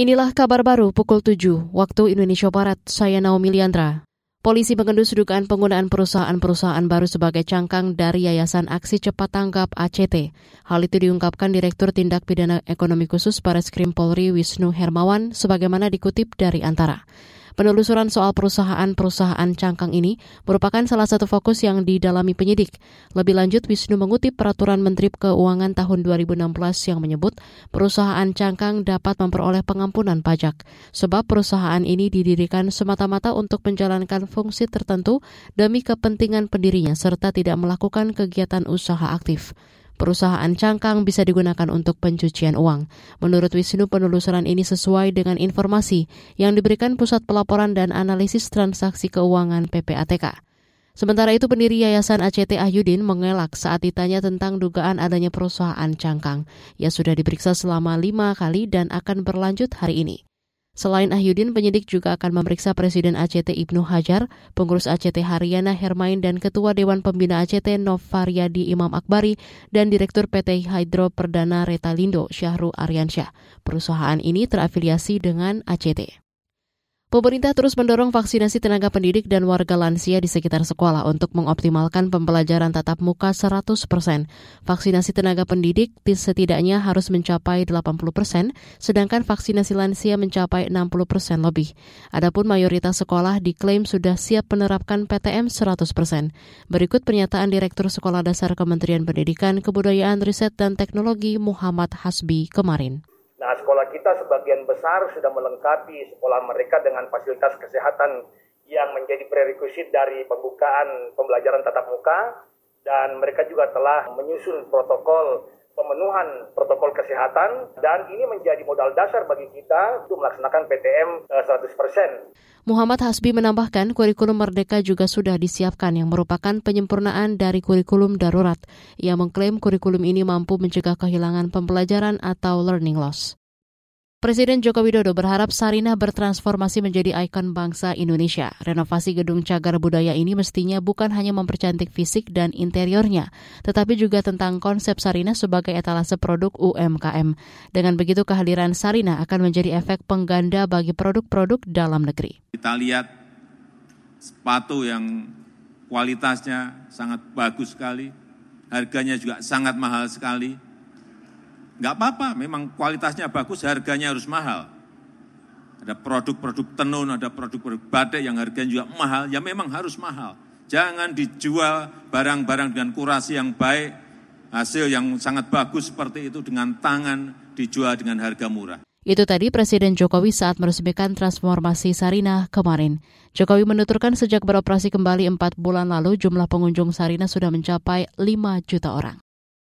Inilah kabar baru pukul 7 waktu Indonesia Barat. Saya Naomi Liandra. Polisi mengendus dugaan penggunaan perusahaan-perusahaan baru sebagai cangkang dari Yayasan Aksi Cepat Tanggap ACT. Hal itu diungkapkan Direktur Tindak Pidana Ekonomi Khusus Baris Krim Polri Wisnu Hermawan sebagaimana dikutip dari Antara. Penelusuran soal perusahaan-perusahaan cangkang ini merupakan salah satu fokus yang didalami penyidik. Lebih lanjut, Wisnu mengutip Peraturan Menteri Keuangan tahun 2016 yang menyebut perusahaan cangkang dapat memperoleh pengampunan pajak, sebab perusahaan ini didirikan semata-mata untuk menjalankan fungsi tertentu demi kepentingan pendirinya serta tidak melakukan kegiatan usaha aktif. Perusahaan cangkang bisa digunakan untuk pencucian uang. Menurut Wisnu, penelusuran ini sesuai dengan informasi yang diberikan Pusat Pelaporan dan Analisis Transaksi Keuangan PPATK. Sementara itu pendiri Yayasan ACT Ahyudin mengelak saat ditanya tentang dugaan adanya perusahaan cangkang. Ia sudah diperiksa selama lima kali dan akan berlanjut hari ini. Selain Ahyudin, penyidik juga akan memeriksa Presiden ACT Ibnu Hajar, pengurus ACT Haryana Hermain dan Ketua Dewan Pembina ACT Novaryadi Imam Akbari dan Direktur PT Hydro Perdana Retalindo Syahru Aryansyah. Perusahaan ini terafiliasi dengan ACT. Pemerintah terus mendorong vaksinasi tenaga pendidik dan warga lansia di sekitar sekolah untuk mengoptimalkan pembelajaran tatap muka 100 persen. Vaksinasi tenaga pendidik setidaknya harus mencapai 80 persen, sedangkan vaksinasi lansia mencapai 60 persen lebih. Adapun mayoritas sekolah diklaim sudah siap menerapkan PTM 100 persen. Berikut pernyataan Direktur Sekolah Dasar Kementerian Pendidikan, Kebudayaan, Riset, dan Teknologi Muhammad Hasbi kemarin. Sekolah kita sebagian besar sudah melengkapi sekolah mereka dengan fasilitas kesehatan yang menjadi prerequisite dari pembukaan pembelajaran tatap muka dan mereka juga telah menyusun protokol pemenuhan protokol kesehatan dan ini menjadi modal dasar bagi kita untuk melaksanakan PTM 100%. Eh, Muhammad Hasbi menambahkan kurikulum Merdeka juga sudah disiapkan yang merupakan penyempurnaan dari kurikulum darurat. Ia mengklaim kurikulum ini mampu mencegah kehilangan pembelajaran atau learning loss. Presiden Joko Widodo berharap Sarinah bertransformasi menjadi ikon bangsa Indonesia. Renovasi gedung cagar budaya ini mestinya bukan hanya mempercantik fisik dan interiornya, tetapi juga tentang konsep Sarinah sebagai etalase produk UMKM. Dengan begitu kehadiran Sarinah akan menjadi efek pengganda bagi produk-produk dalam negeri. Kita lihat sepatu yang kualitasnya sangat bagus sekali, harganya juga sangat mahal sekali, Nggak apa-apa, memang kualitasnya bagus, harganya harus mahal. Ada produk-produk tenun, ada produk-produk batik yang harganya juga mahal, ya memang harus mahal. Jangan dijual barang-barang dengan kurasi yang baik, hasil yang sangat bagus seperti itu dengan tangan dijual dengan harga murah. Itu tadi Presiden Jokowi saat meresmikan transformasi Sarina kemarin. Jokowi menuturkan sejak beroperasi kembali empat bulan lalu jumlah pengunjung Sarina sudah mencapai 5 juta orang.